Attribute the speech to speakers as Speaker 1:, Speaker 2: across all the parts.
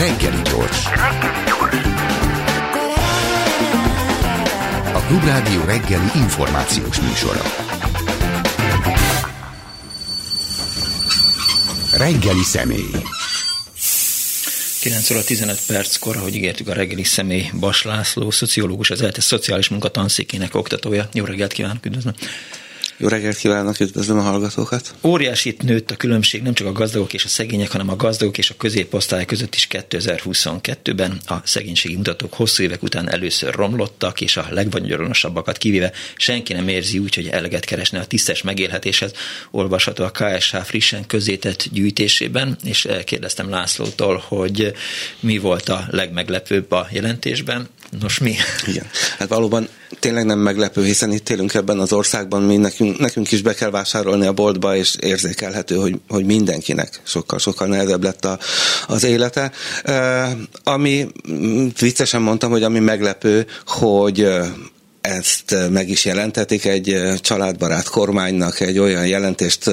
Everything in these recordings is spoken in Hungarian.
Speaker 1: Reggeli gyors. A Klubrádió reggeli információs műsora. Reggeli személy.
Speaker 2: 9 óra 15 perckor, ahogy ígértük a reggeli személy, Bas László, szociológus, az ELTE szociális munka tanszékének oktatója. Jó reggelt kívánok, üdvözlöm!
Speaker 3: Jó reggelt kívánok, üdvözlöm a hallgatókat!
Speaker 2: Óriásit nőtt a különbség nem csak a gazdagok és a szegények, hanem a gazdagok és a középosztály között is 2022-ben. A szegénységi mutatók hosszú évek után először romlottak, és a legvagyonosabbakat kivéve senki nem érzi úgy, hogy eleget keresne a tisztes megélhetéshez. Olvasható a KSH frissen közétett gyűjtésében, és kérdeztem Lászlótól, hogy mi volt a legmeglepőbb a jelentésben. Nos, mi?
Speaker 3: Igen. Hát valóban tényleg nem meglepő, hiszen itt élünk ebben az országban, mi nekünk, nekünk is be kell vásárolni a boltba, és érzékelhető, hogy, hogy mindenkinek sokkal-sokkal nehezebb lett a, az élete. Uh, ami viccesen mondtam, hogy ami meglepő, hogy ezt meg is jelentetik egy családbarát kormánynak egy olyan jelentést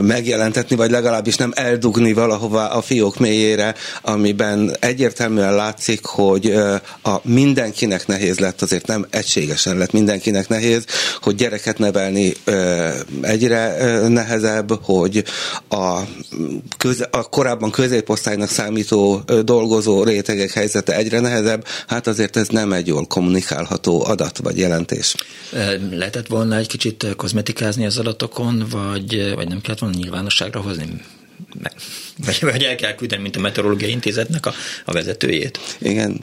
Speaker 3: megjelentetni, vagy legalábbis nem eldugni valahova a fiók mélyére, amiben egyértelműen látszik, hogy a mindenkinek nehéz lett, azért nem egységesen lett mindenkinek nehéz, hogy gyereket nevelni egyre nehezebb, hogy a, köz, a korábban középosztálynak számító dolgozó rétegek helyzete egyre nehezebb, hát azért ez nem egy jól kommunikálható adat vagy jelentés.
Speaker 2: Lehetett volna egy kicsit kozmetikázni az adatokon, vagy, vagy nem kellett volna nyilvánosságra hozni? vagy, vagy el kell küldeni, mint a Meteorológiai Intézetnek a, a vezetőjét.
Speaker 3: Igen,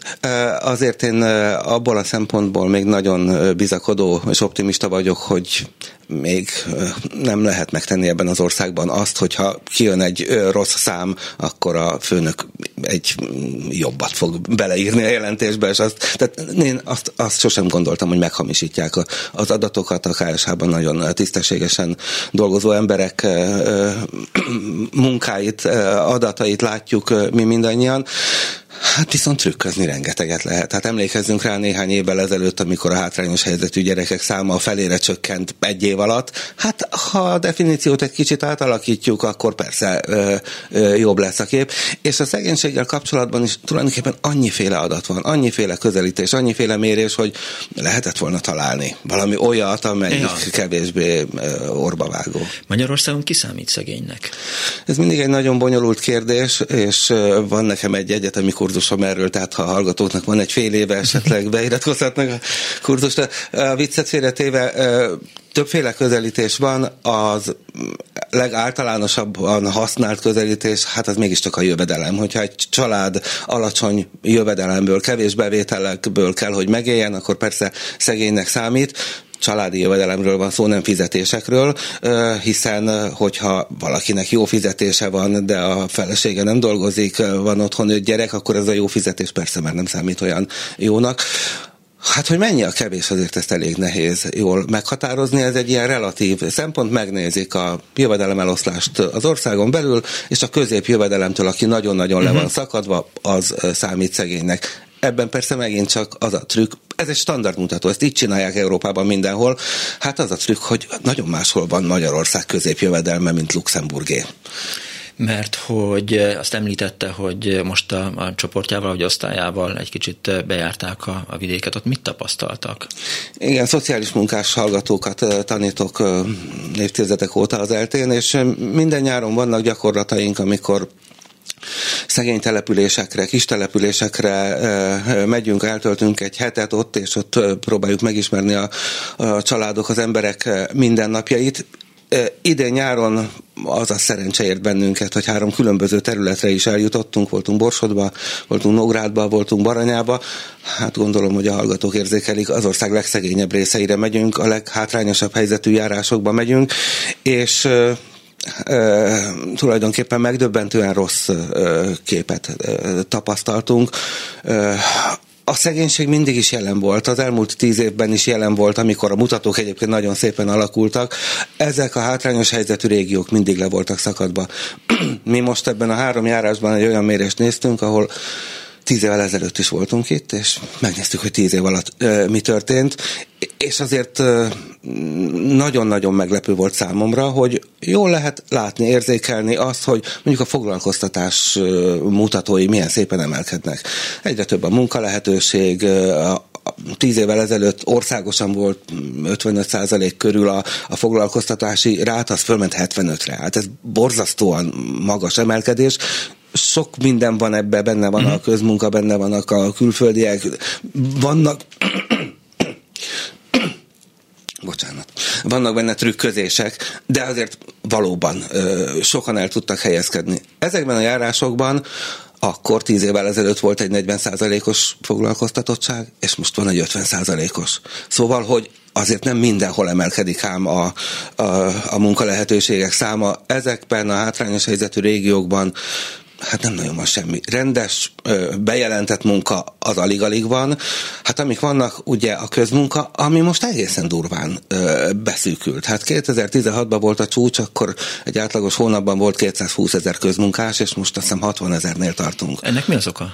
Speaker 3: azért én abból a szempontból még nagyon bizakodó és optimista vagyok, hogy még nem lehet megtenni ebben az országban azt, hogyha kijön egy rossz szám, akkor a főnök egy jobbat fog beleírni a jelentésbe, és azt, tehát én azt, azt sosem gondoltam, hogy meghamisítják az adatokat, a KSH-ban nagyon tisztességesen dolgozó emberek munkáit, adatait látjuk mi mindannyian. Hát viszont trükközni rengeteget lehet. Hát emlékezzünk rá néhány évvel ezelőtt, amikor a hátrányos helyzetű gyerekek száma a felére csökkent egy év alatt. Hát ha a definíciót egy kicsit átalakítjuk, akkor persze ö, ö, jobb lesz a kép. És a szegénységgel kapcsolatban is tulajdonképpen annyiféle adat van, annyiféle közelítés, annyiféle mérés, hogy lehetett volna találni valami olyat, amely ja. kevésbé orbavágó.
Speaker 2: Magyarországon kiszámít szegénynek?
Speaker 3: Ez mindig egy nagyon bonyolult kérdés, és van nekem egy egyetemi kurzusom erről, tehát ha a hallgatóknak van egy fél éve esetleg beiratkozhatnak a kurzusra. A viccet félretéve többféle közelítés van, az legáltalánosabban használt közelítés, hát az mégiscsak a jövedelem. Hogyha egy család alacsony jövedelemből, kevés bevételekből kell, hogy megéljen, akkor persze szegénynek számít családi jövedelemről van szó, nem fizetésekről, hiszen hogyha valakinek jó fizetése van, de a felesége nem dolgozik, van otthon egy gyerek, akkor ez a jó fizetés persze már nem számít olyan jónak. Hát, hogy mennyi a kevés, azért ezt elég nehéz jól meghatározni. Ez egy ilyen relatív szempont, megnézik a jövedelemeloszlást az országon belül, és a közép jövedelemtől, aki nagyon-nagyon uh-huh. le van mhm. szakadva, az számít szegénynek. Ebben persze megint csak az a trükk, ez egy standard mutató, ezt így csinálják Európában mindenhol. Hát az a trükk, hogy nagyon máshol van Magyarország középjövedelme, mint Luxemburgé
Speaker 2: mert hogy azt említette, hogy most a, a csoportjával, vagy osztályával egy kicsit bejárták a, a vidéket, ott mit tapasztaltak?
Speaker 3: Igen, szociális munkás hallgatókat tanítok évtizedek óta az eltén, és minden nyáron vannak gyakorlataink, amikor szegény településekre, kis településekre megyünk, eltöltünk egy hetet ott, és ott próbáljuk megismerni a, a családok, az emberek mindennapjait. Idén nyáron az a szerencse ért bennünket, hogy három különböző területre is eljutottunk, voltunk Borsodba, voltunk Nógrádba, voltunk Baranyába. Hát gondolom, hogy a hallgatók érzékelik, az ország legszegényebb részeire megyünk, a leghátrányosabb helyzetű járásokba megyünk, és tulajdonképpen megdöbbentően rossz képet tapasztaltunk. A szegénység mindig is jelen volt, az elmúlt tíz évben is jelen volt, amikor a mutatók egyébként nagyon szépen alakultak. Ezek a hátrányos helyzetű régiók mindig le voltak szakadva. Mi most ebben a három járásban egy olyan mérést néztünk, ahol tíz évvel ezelőtt is voltunk itt, és megnéztük, hogy tíz év alatt ö, mi történt, és azért nagyon-nagyon meglepő volt számomra, hogy jól lehet látni, érzékelni azt, hogy mondjuk a foglalkoztatás mutatói milyen szépen emelkednek. Egyre több a munkalehetőség, a, tíz évvel ezelőtt országosan volt 55% körül a, a foglalkoztatási rát, az fölment 75-re. Hát ez borzasztóan magas emelkedés, sok minden van ebbe, benne van a mhm. közmunka, benne vannak a külföldiek, vannak bocsánat, vannak benne trükközések, de azért valóban ö, sokan el tudtak helyezkedni. Ezekben a járásokban akkor tíz évvel ezelőtt volt egy 40%-os foglalkoztatottság, és most van egy 50%-os. Szóval, hogy azért nem mindenhol emelkedik ám a, a, a munkalehetőségek száma. Ezekben a hátrányos helyzetű régiókban hát nem nagyon van semmi. Rendes, bejelentett munka az alig-alig van. Hát amik vannak, ugye a közmunka, ami most egészen durván beszűkült. Hát 2016-ban volt a csúcs, akkor egy átlagos hónapban volt 220 ezer közmunkás, és most azt hiszem 60 ezernél tartunk.
Speaker 2: Ennek mi az oka?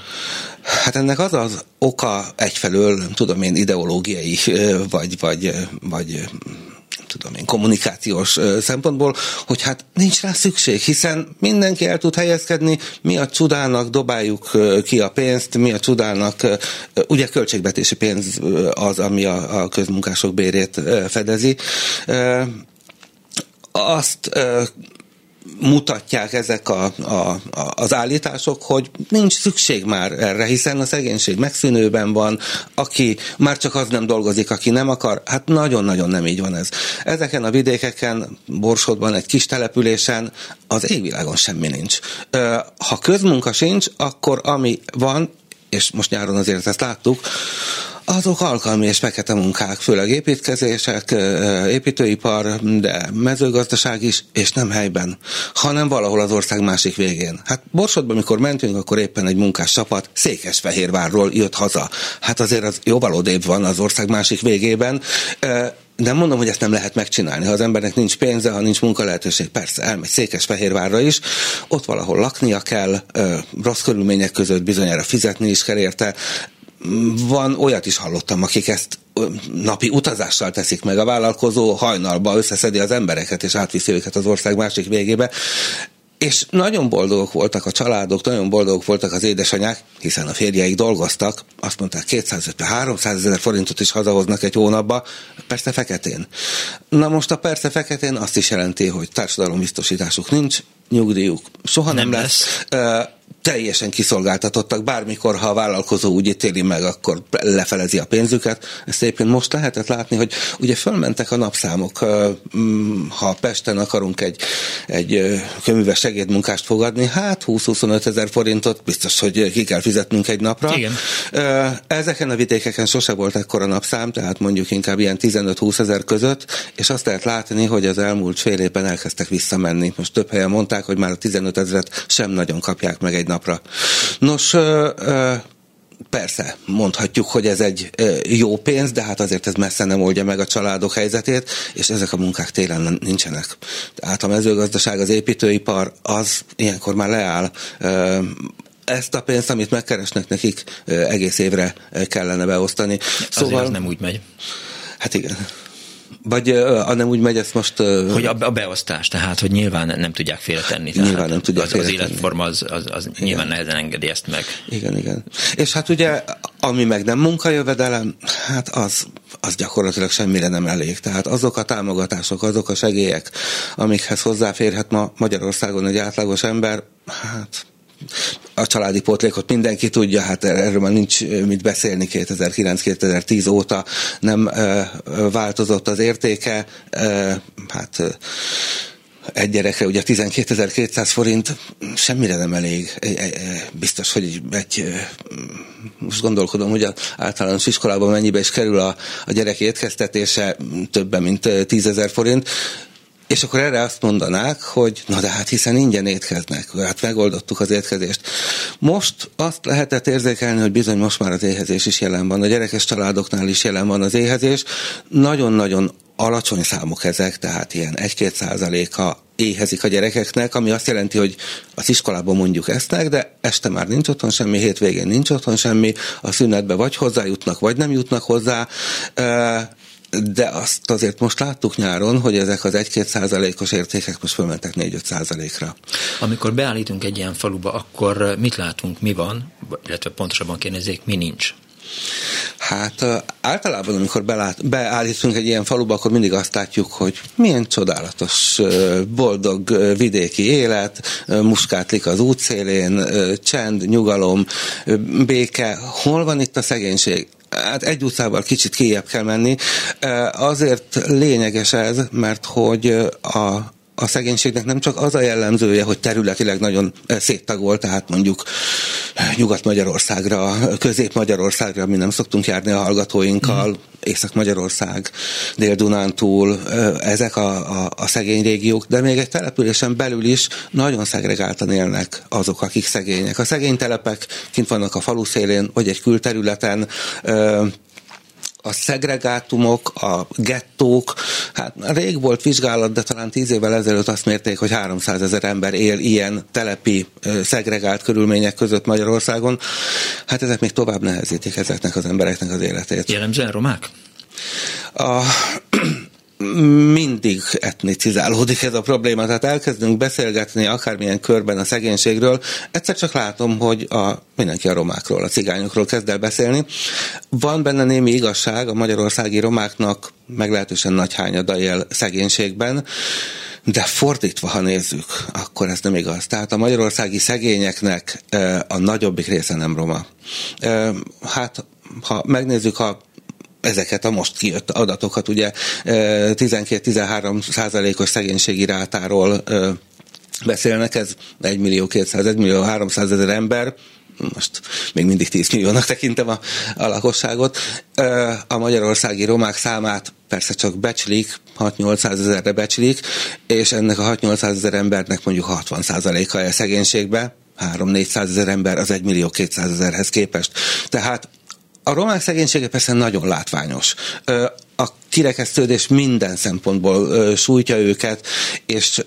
Speaker 3: Hát ennek az az oka egyfelől, tudom én, ideológiai, vagy, vagy, vagy tudom én, kommunikációs szempontból, hogy hát nincs rá szükség, hiszen mindenki el tud helyezkedni, mi a csodának dobáljuk ki a pénzt, mi a csodának, ugye költségvetési pénz az, ami a, a közmunkások bérét fedezi. Azt mutatják ezek a, a, a, az állítások, hogy nincs szükség már erre, hiszen a szegénység megszűnőben van, aki már csak az nem dolgozik, aki nem akar, hát nagyon-nagyon nem így van ez. Ezeken a vidékeken, Borsodban, egy kis településen az égvilágon semmi nincs. Ha közmunka sincs, akkor ami van, és most nyáron azért ezt láttuk, azok alkalmi és fekete munkák, főleg építkezések, építőipar, de mezőgazdaság is, és nem helyben, hanem valahol az ország másik végén. Hát Borsodban, amikor mentünk, akkor éppen egy munkás csapat Székesfehérvárról jött haza. Hát azért az jóval odébb van az ország másik végében, nem mondom, hogy ezt nem lehet megcsinálni. Ha az embernek nincs pénze, ha nincs munkalehetőség, persze elmegy Székesfehérvárra is, ott valahol laknia kell, rossz körülmények között bizonyára fizetni is kell érte, van olyat is hallottam, akik ezt napi utazással teszik meg. A vállalkozó hajnalba összeszedi az embereket, és átviszi őket az ország másik végébe. És nagyon boldogok voltak a családok, nagyon boldogok voltak az édesanyák, hiszen a férjeik dolgoztak, azt mondták 250-300 ezer forintot is hazahoznak egy hónapba, persze feketén. Na most a persze feketén azt is jelenti, hogy társadalombiztosításuk nincs, nyugdíjuk soha nem, nem lesz. lesz teljesen kiszolgáltatottak, bármikor, ha a vállalkozó úgy ítéli meg, akkor lefelezi a pénzüket. Ezt egyébként most lehetett látni, hogy ugye fölmentek a napszámok, mm, ha Pesten akarunk egy, egy köműves segédmunkást fogadni, hát 20-25 ezer forintot biztos, hogy ki kell fizetnünk egy napra.
Speaker 2: Igen.
Speaker 3: Ezeken a vidékeken sose volt ekkora napszám, tehát mondjuk inkább ilyen 15-20 ezer között, és azt lehet látni, hogy az elmúlt fél évben elkezdtek visszamenni. Most több helyen mondták, hogy már a 15 ezeret sem nagyon kapják meg egy napra. Nos, Persze, mondhatjuk, hogy ez egy jó pénz, de hát azért ez messze nem oldja meg a családok helyzetét, és ezek a munkák télen nincsenek. Tehát a mezőgazdaság, az építőipar, az ilyenkor már leáll. Ezt a pénzt, amit megkeresnek nekik, egész évre kellene beosztani.
Speaker 2: Szóval... Azért nem úgy megy.
Speaker 3: Hát igen. Vagy a nem úgy megy ezt most...
Speaker 2: Hogy a, a beosztás, tehát, hogy nyilván nem tudják félretenni. Tehát
Speaker 3: nyilván nem tudják
Speaker 2: az, az életforma az, az, az nyilván nehezen engedi ezt meg.
Speaker 3: Igen, igen. És hát ugye, ami meg nem munkajövedelem, hát az, az gyakorlatilag semmire nem elég. Tehát azok a támogatások, azok a segélyek, amikhez hozzáférhet ma Magyarországon egy átlagos ember, hát a családi pótlékot mindenki tudja, hát erről már nincs mit beszélni 2009-2010 óta nem változott az értéke, hát egy gyerekre ugye 12.200 forint semmire nem elég. Biztos, hogy egy, most gondolkodom, hogy az általános iskolában mennyibe is kerül a, a gyerek étkeztetése, többen, mint 10.000 forint és akkor erre azt mondanák, hogy na de hát hiszen ingyen étkeznek, hát megoldottuk az étkezést. Most azt lehetett érzékelni, hogy bizony most már az éhezés is jelen van, a gyerekes családoknál is jelen van az éhezés. Nagyon-nagyon alacsony számok ezek, tehát ilyen 1-2 százaléka éhezik a gyerekeknek, ami azt jelenti, hogy az iskolában mondjuk esznek, de este már nincs otthon semmi, hétvégén nincs otthon semmi, a szünetbe vagy hozzájutnak, vagy nem jutnak hozzá, de azt azért most láttuk nyáron, hogy ezek az 1-2 százalékos értékek most fölmentek 4-5 százalékra.
Speaker 2: Amikor beállítunk egy ilyen faluba, akkor mit látunk, mi van, illetve pontosabban kérdezzék, mi nincs?
Speaker 3: Hát általában, amikor belát, beállítunk egy ilyen faluba, akkor mindig azt látjuk, hogy milyen csodálatos, boldog vidéki élet, muskátlik az útszélén, csend, nyugalom, béke. Hol van itt a szegénység? Hát egy utcával kicsit kijebb kell menni. Azért lényeges ez, mert hogy a, a szegénységnek nem csak az a jellemzője, hogy területileg nagyon széttagol, tehát mondjuk Nyugat-Magyarországra, Közép-Magyarországra mi nem szoktunk járni a hallgatóinkkal, mm. Észak-Magyarország, Dél-Dunántúl, ezek a, a, a szegény régiók, de még egy településen belül is nagyon szegregáltan élnek azok, akik szegények. A szegény telepek kint vannak a falu szélén, vagy egy külterületen, a szegregátumok, a gettók, hát rég volt vizsgálat, de talán tíz évvel ezelőtt azt mérték, hogy 300 ezer ember él ilyen telepi, szegregált körülmények között Magyarországon. Hát ezek még tovább nehezítik ezeknek az embereknek az életét.
Speaker 2: Jellemzően romák?
Speaker 3: A, mindig etnicizálódik ez a probléma, tehát elkezdünk beszélgetni akármilyen körben a szegénységről, egyszer csak látom, hogy a, mindenki a romákról, a cigányokról kezd el beszélni. Van benne némi igazság, a magyarországi romáknak meglehetősen nagy hányada él szegénységben, de fordítva, ha nézzük, akkor ez nem igaz. Tehát a magyarországi szegényeknek a nagyobbik része nem roma. Hát, ha megnézzük, ha ezeket a most kijött adatokat, ugye 12-13 százalékos szegénységi rátáról beszélnek, ez 1 millió 200, 1 millió 300 ezer ember, most még mindig 10 milliónak tekintem a, a lakosságot. A magyarországi romák számát persze csak becslik, 6-800 ezerre becslik, és ennek a 6-800 ezer embernek mondjuk 60 százaléka el szegénységbe, 3-400 ezer ember az 1 millió 200 ezerhez képest. Tehát a romák szegénysége persze nagyon látványos. A kirekesztődés minden szempontból sújtja őket, és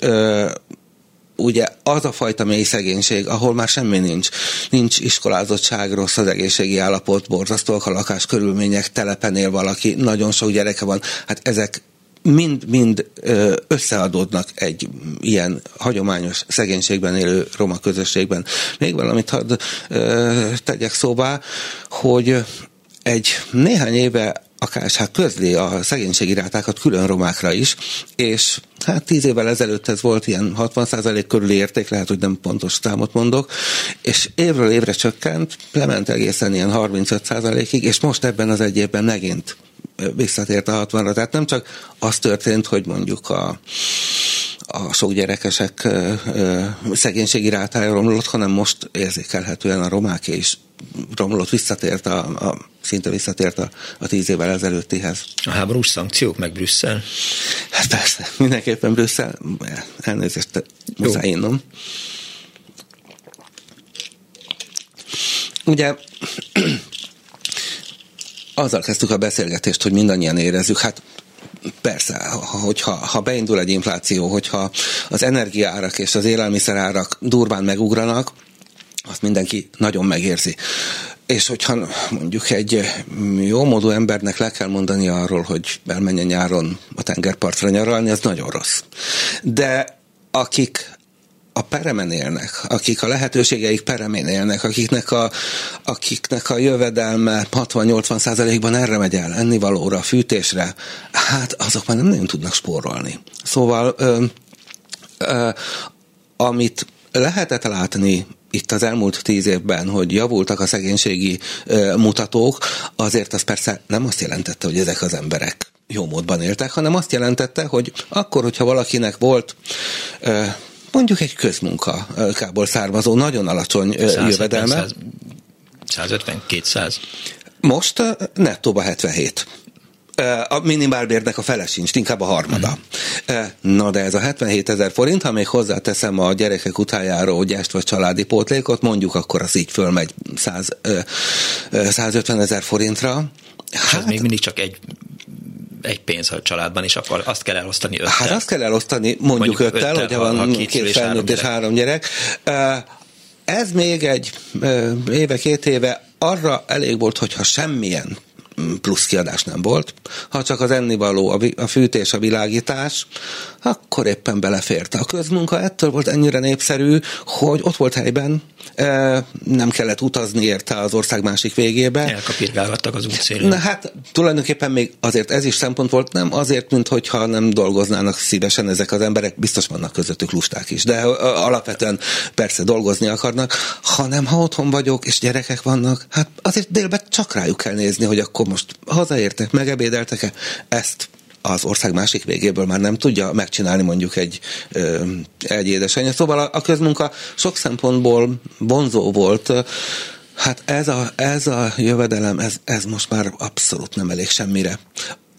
Speaker 3: ugye az a fajta mély szegénység, ahol már semmi nincs. Nincs iskolázottság, rossz az egészségi állapot, borzasztóak a lakás körülmények, telepen él valaki, nagyon sok gyereke van. Hát ezek mind-mind összeadódnak egy ilyen hagyományos szegénységben élő roma közösségben. Még valamit hadd tegyek szóvá, hogy egy néhány éve a KSH közli a szegénységi rátákat külön romákra is, és hát tíz évvel ezelőtt ez volt ilyen 60% körüli érték, lehet, hogy nem pontos számot mondok, és évről évre csökkent, lement egészen ilyen 35%-ig, és most ebben az egy évben megint visszatért a 60-ra. Tehát nem csak az történt, hogy mondjuk a a sok gyerekesek szegénységi rátája romlott, hanem most érzékelhetően a romák is romlott, visszatért a, a szinte visszatért a, a tíz évvel ezelőttihez.
Speaker 2: A háborús szankciók meg Brüsszel?
Speaker 3: Hát persze, mindenképpen Brüsszel. Elnézést, muszáj innom. Ugye azzal kezdtük a beszélgetést, hogy mindannyian érezzük, hát persze, hogyha ha beindul egy infláció, hogyha az energiaárak és az élelmiszerárak durván megugranak, azt mindenki nagyon megérzi. És hogyha mondjuk egy jó módú embernek le kell mondani arról, hogy elmenjen nyáron a tengerpartra nyaralni, az nagyon rossz. De akik a peremen élnek, akik a lehetőségeik peremén élnek, akiknek a, akiknek a jövedelme 60-80 százalékban erre megy el, ennivalóra, fűtésre, hát azok már nem nagyon tudnak spórolni. Szóval ö, ö, amit lehetett látni itt az elmúlt tíz évben, hogy javultak a szegénységi ö, mutatók, azért az persze nem azt jelentette, hogy ezek az emberek jó módban éltek, hanem azt jelentette, hogy akkor, hogyha valakinek volt mondjuk egy közmunkakából származó, nagyon alacsony 170, jövedelme.
Speaker 2: 150-200.
Speaker 3: Most nettóba 77 a minimálbérnek a fele sincs, inkább a harmada. Uh-huh. Na de ez a 77 ezer forint, ha még hozzáteszem a gyerekek utájáró gyást vagy családi pótlékot, mondjuk akkor az így fölmegy 100, 150 ezer forintra.
Speaker 2: Hát, ez még mindig csak egy egy pénz a családban, és akkor azt kell elosztani öttel.
Speaker 3: Hát azt kell elosztani mondjuk, mondjuk öttel, hogyha van ha két, két felnőtt és három gyerek. Ez még egy éve-két éve arra elég volt, hogyha semmilyen plusz kiadás nem volt. Ha csak az ennivaló, a fűtés, a világítás, akkor éppen beleférte. A közmunka ettől volt ennyire népszerű, hogy ott volt helyben, nem kellett utazni érte az ország másik végébe.
Speaker 2: Elkapirgálgattak az útszélén.
Speaker 3: Na hát tulajdonképpen még azért ez is szempont volt, nem azért, mint hogyha nem dolgoznának szívesen ezek az emberek, biztos vannak közöttük lusták is, de alapvetően persze dolgozni akarnak, hanem ha otthon vagyok és gyerekek vannak, hát azért délben csak rájuk kell nézni, hogy akkor most hazaértek, megebédeltek-e, ezt az ország másik végéből már nem tudja megcsinálni mondjuk egy, egy édesanyja. Szóval a, közmunka sok szempontból vonzó volt, Hát ez a, ez a jövedelem, ez, ez most már abszolút nem elég semmire.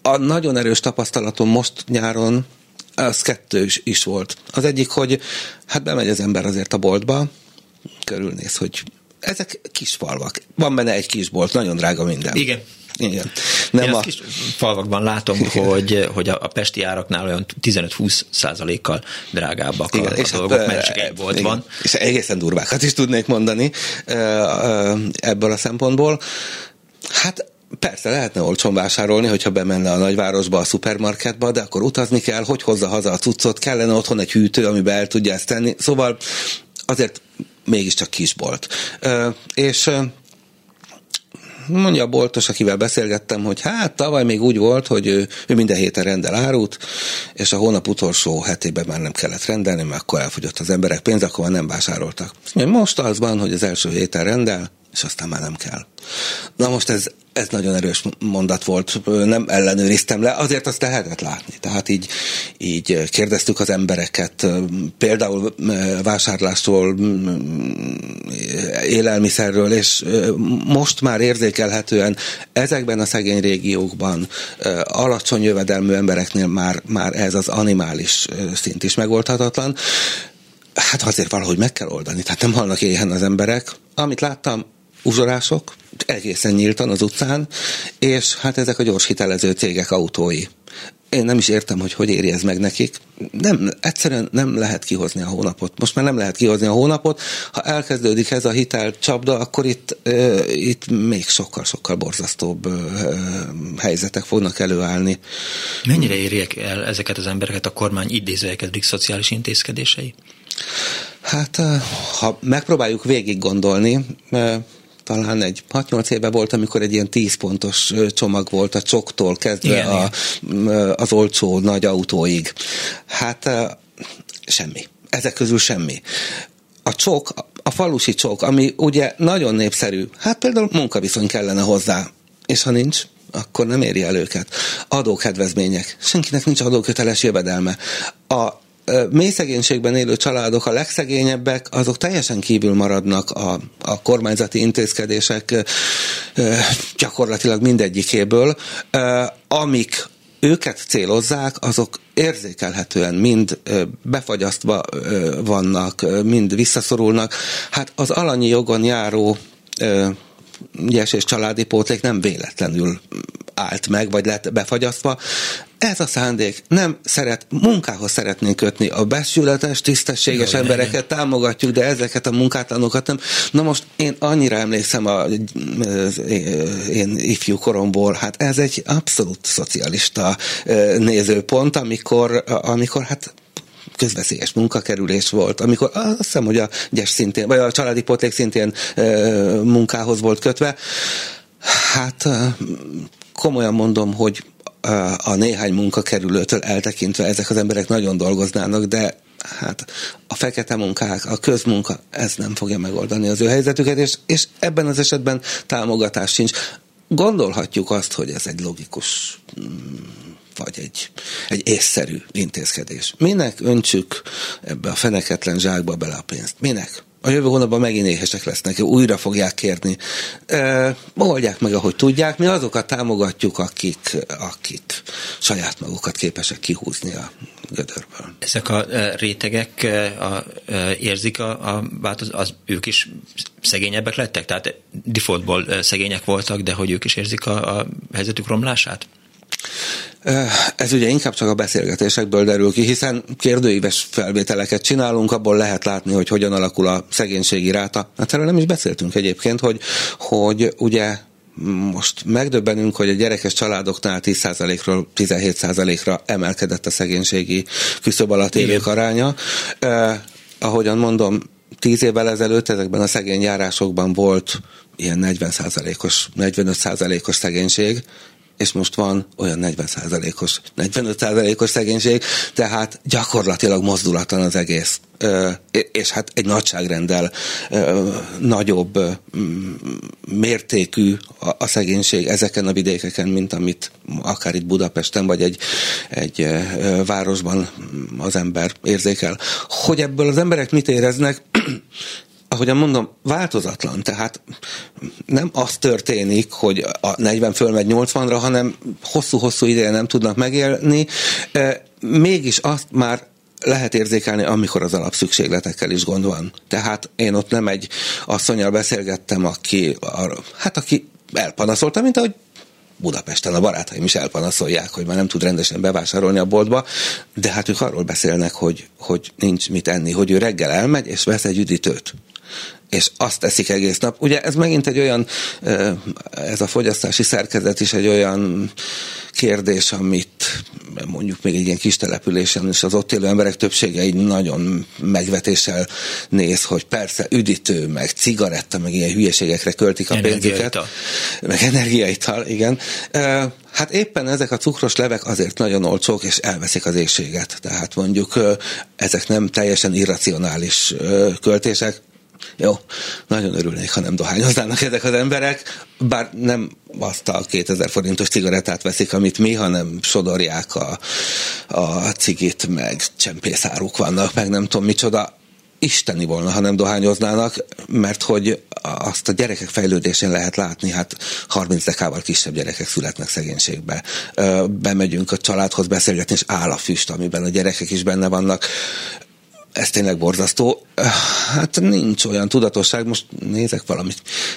Speaker 3: A nagyon erős tapasztalatom most nyáron, az kettő is, is volt. Az egyik, hogy hát bemegy az ember azért a boltba, körülnéz, hogy ezek kis falvak. Van benne egy kis bolt, nagyon drága minden.
Speaker 2: Igen.
Speaker 3: Igen.
Speaker 2: Nem Én a... kis falvakban látom, hogy, hogy a, a pesti áraknál olyan 15-20 százalékkal drágábbak igen, a, és a dolgok, mert csak egy volt van.
Speaker 3: És egészen durvákat is tudnék mondani ebből a szempontból. Hát Persze, lehetne olcsón vásárolni, hogyha bemenne a nagyvárosba, a szupermarketba, de akkor utazni kell, hogy hozza haza a cuccot, kellene otthon egy hűtő, amiben el tudja ezt tenni. Szóval azért mégiscsak kisbolt. És mondja a boltos, akivel beszélgettem, hogy hát tavaly még úgy volt, hogy ő, ő minden héten rendel árut, és a hónap utolsó hetében már nem kellett rendelni, mert akkor elfogyott az emberek pénz, akkor már nem vásároltak. Most az van, hogy az első héten rendel, és aztán már nem kell. Na most ez, ez nagyon erős mondat volt, nem ellenőriztem le, azért azt lehetett látni. Tehát így, így kérdeztük az embereket, például vásárlásról, élelmiszerről, és most már érzékelhetően ezekben a szegény régiókban alacsony jövedelmű embereknél már, már ez az animális szint is megoldhatatlan. Hát azért valahogy meg kell oldani, tehát nem halnak éhen az emberek. Amit láttam, uzsorások, egészen nyíltan az utcán, és hát ezek a gyors hitelező cégek autói. Én nem is értem, hogy hogy éri ez meg nekik. Nem, egyszerűen nem lehet kihozni a hónapot. Most már nem lehet kihozni a hónapot. Ha elkezdődik ez a hitel csapda, akkor itt, ö, itt még sokkal-sokkal borzasztóbb ö, helyzetek fognak előállni.
Speaker 2: Mennyire érjek el ezeket az embereket a kormány idézőjeket szociális intézkedései?
Speaker 3: Hát, ha megpróbáljuk végig gondolni, talán egy 6-8 éve volt, amikor egy ilyen 10 pontos csomag volt a csoktól kezdve igen, a, igen. az olcsó nagy autóig. Hát semmi. Ezek közül semmi. A csok, a falusi csok, ami ugye nagyon népszerű, hát például munkaviszony kellene hozzá, és ha nincs, akkor nem éri el őket. Adókedvezmények. Senkinek nincs adóköteles jövedelme. A mély szegénységben élő családok, a legszegényebbek, azok teljesen kívül maradnak a, a kormányzati intézkedések gyakorlatilag mindegyikéből, amik őket célozzák, azok érzékelhetően mind befagyasztva vannak, mind visszaszorulnak. Hát az alanyi jogon járó ügyes és családi pótlék nem véletlenül állt meg, vagy lett befagyasztva. Ez a szándék. Nem szeret, munkához szeretnénk kötni. A besületes, tisztességes Jó, embereket ne, támogatjuk, de ezeket a munkátlanokat nem. Na most én annyira emlékszem a, az én ifjú koromból, hát ez egy abszolút szocialista nézőpont, amikor, amikor hát közveszélyes munkakerülés volt, amikor azt hiszem, hogy a gyes szintén, vagy a családi potlék szintén munkához volt kötve. Hát komolyan mondom, hogy a néhány munkakerülőtől eltekintve ezek az emberek nagyon dolgoznának, de hát a fekete munkák, a közmunka, ez nem fogja megoldani az ő helyzetüket, és, és ebben az esetben támogatás sincs. Gondolhatjuk azt, hogy ez egy logikus mm, vagy egy, egy észszerű intézkedés. Minek öntsük ebbe a feneketlen zsákba bele a pénzt? Minek? A jövő hónapban megint éhesek lesznek, újra fogják kérni. E, oldják meg, ahogy tudják. Mi azokat támogatjuk, akik, akik saját magukat képesek kihúzni a gödörből.
Speaker 2: Ezek a rétegek a, érzik a, a változ, az ők is szegényebbek lettek? Tehát defaultból szegények voltak, de hogy ők is érzik a, a helyzetük romlását?
Speaker 3: Ez ugye inkább csak a beszélgetésekből derül ki, hiszen kérdőíves felvételeket csinálunk, abból lehet látni, hogy hogyan alakul a szegénységi ráta. Hát erről nem is beszéltünk egyébként, hogy, hogy ugye most megdöbbenünk, hogy a gyerekes családoknál 10%-ról 17%-ra emelkedett a szegénységi küszöb alatt élők aránya. Eh, ahogyan mondom, tíz évvel ezelőtt ezekben a szegény járásokban volt ilyen 40%-os, 45%-os szegénység, és most van olyan 40%-os, 45%-os szegénység, tehát gyakorlatilag mozdulatlan az egész. És hát egy nagyságrendel nagyobb mértékű a szegénység ezeken a vidékeken, mint amit akár itt Budapesten, vagy egy, egy városban az ember érzékel. Hogy ebből az emberek mit éreznek, ahogyan mondom, változatlan. Tehát nem az történik, hogy a 40 fölmegy 80-ra, hanem hosszú-hosszú ideje nem tudnak megélni. Mégis azt már lehet érzékelni, amikor az alapszükségletekkel is gond van. Tehát én ott nem egy asszonyjal beszélgettem, aki, hát aki elpanaszolta, mint ahogy Budapesten a barátaim is elpanaszolják, hogy már nem tud rendesen bevásárolni a boltba, de hát ők arról beszélnek, hogy, hogy nincs mit enni, hogy ő reggel elmegy és vesz egy üdítőt és azt teszik egész nap. Ugye ez megint egy olyan, ez a fogyasztási szerkezet is egy olyan kérdés, amit mondjuk még egy ilyen kis településen és az ott élő emberek többsége így nagyon megvetéssel néz, hogy persze üdítő, meg cigaretta, meg ilyen hülyeségekre költik a pénzüket. Meg energiaital, igen. Hát éppen ezek a cukros levek azért nagyon olcsók, és elveszik az éjséget. Tehát mondjuk ezek nem teljesen irracionális költések, jó, nagyon örülnék, ha nem dohányoznának ezek az emberek, bár nem azt a 2000 forintos cigarettát veszik, amit mi, hanem sodorják a, a cigit, meg csempészáruk vannak, meg nem tudom micsoda. Isteni volna, ha nem dohányoznának, mert hogy azt a gyerekek fejlődésén lehet látni, hát 30 dekával kisebb gyerekek születnek szegénységbe. Bemegyünk a családhoz beszélgetni, és áll a füst, amiben a gyerekek is benne vannak ez tényleg borzasztó. Hát nincs olyan tudatosság, most nézek valami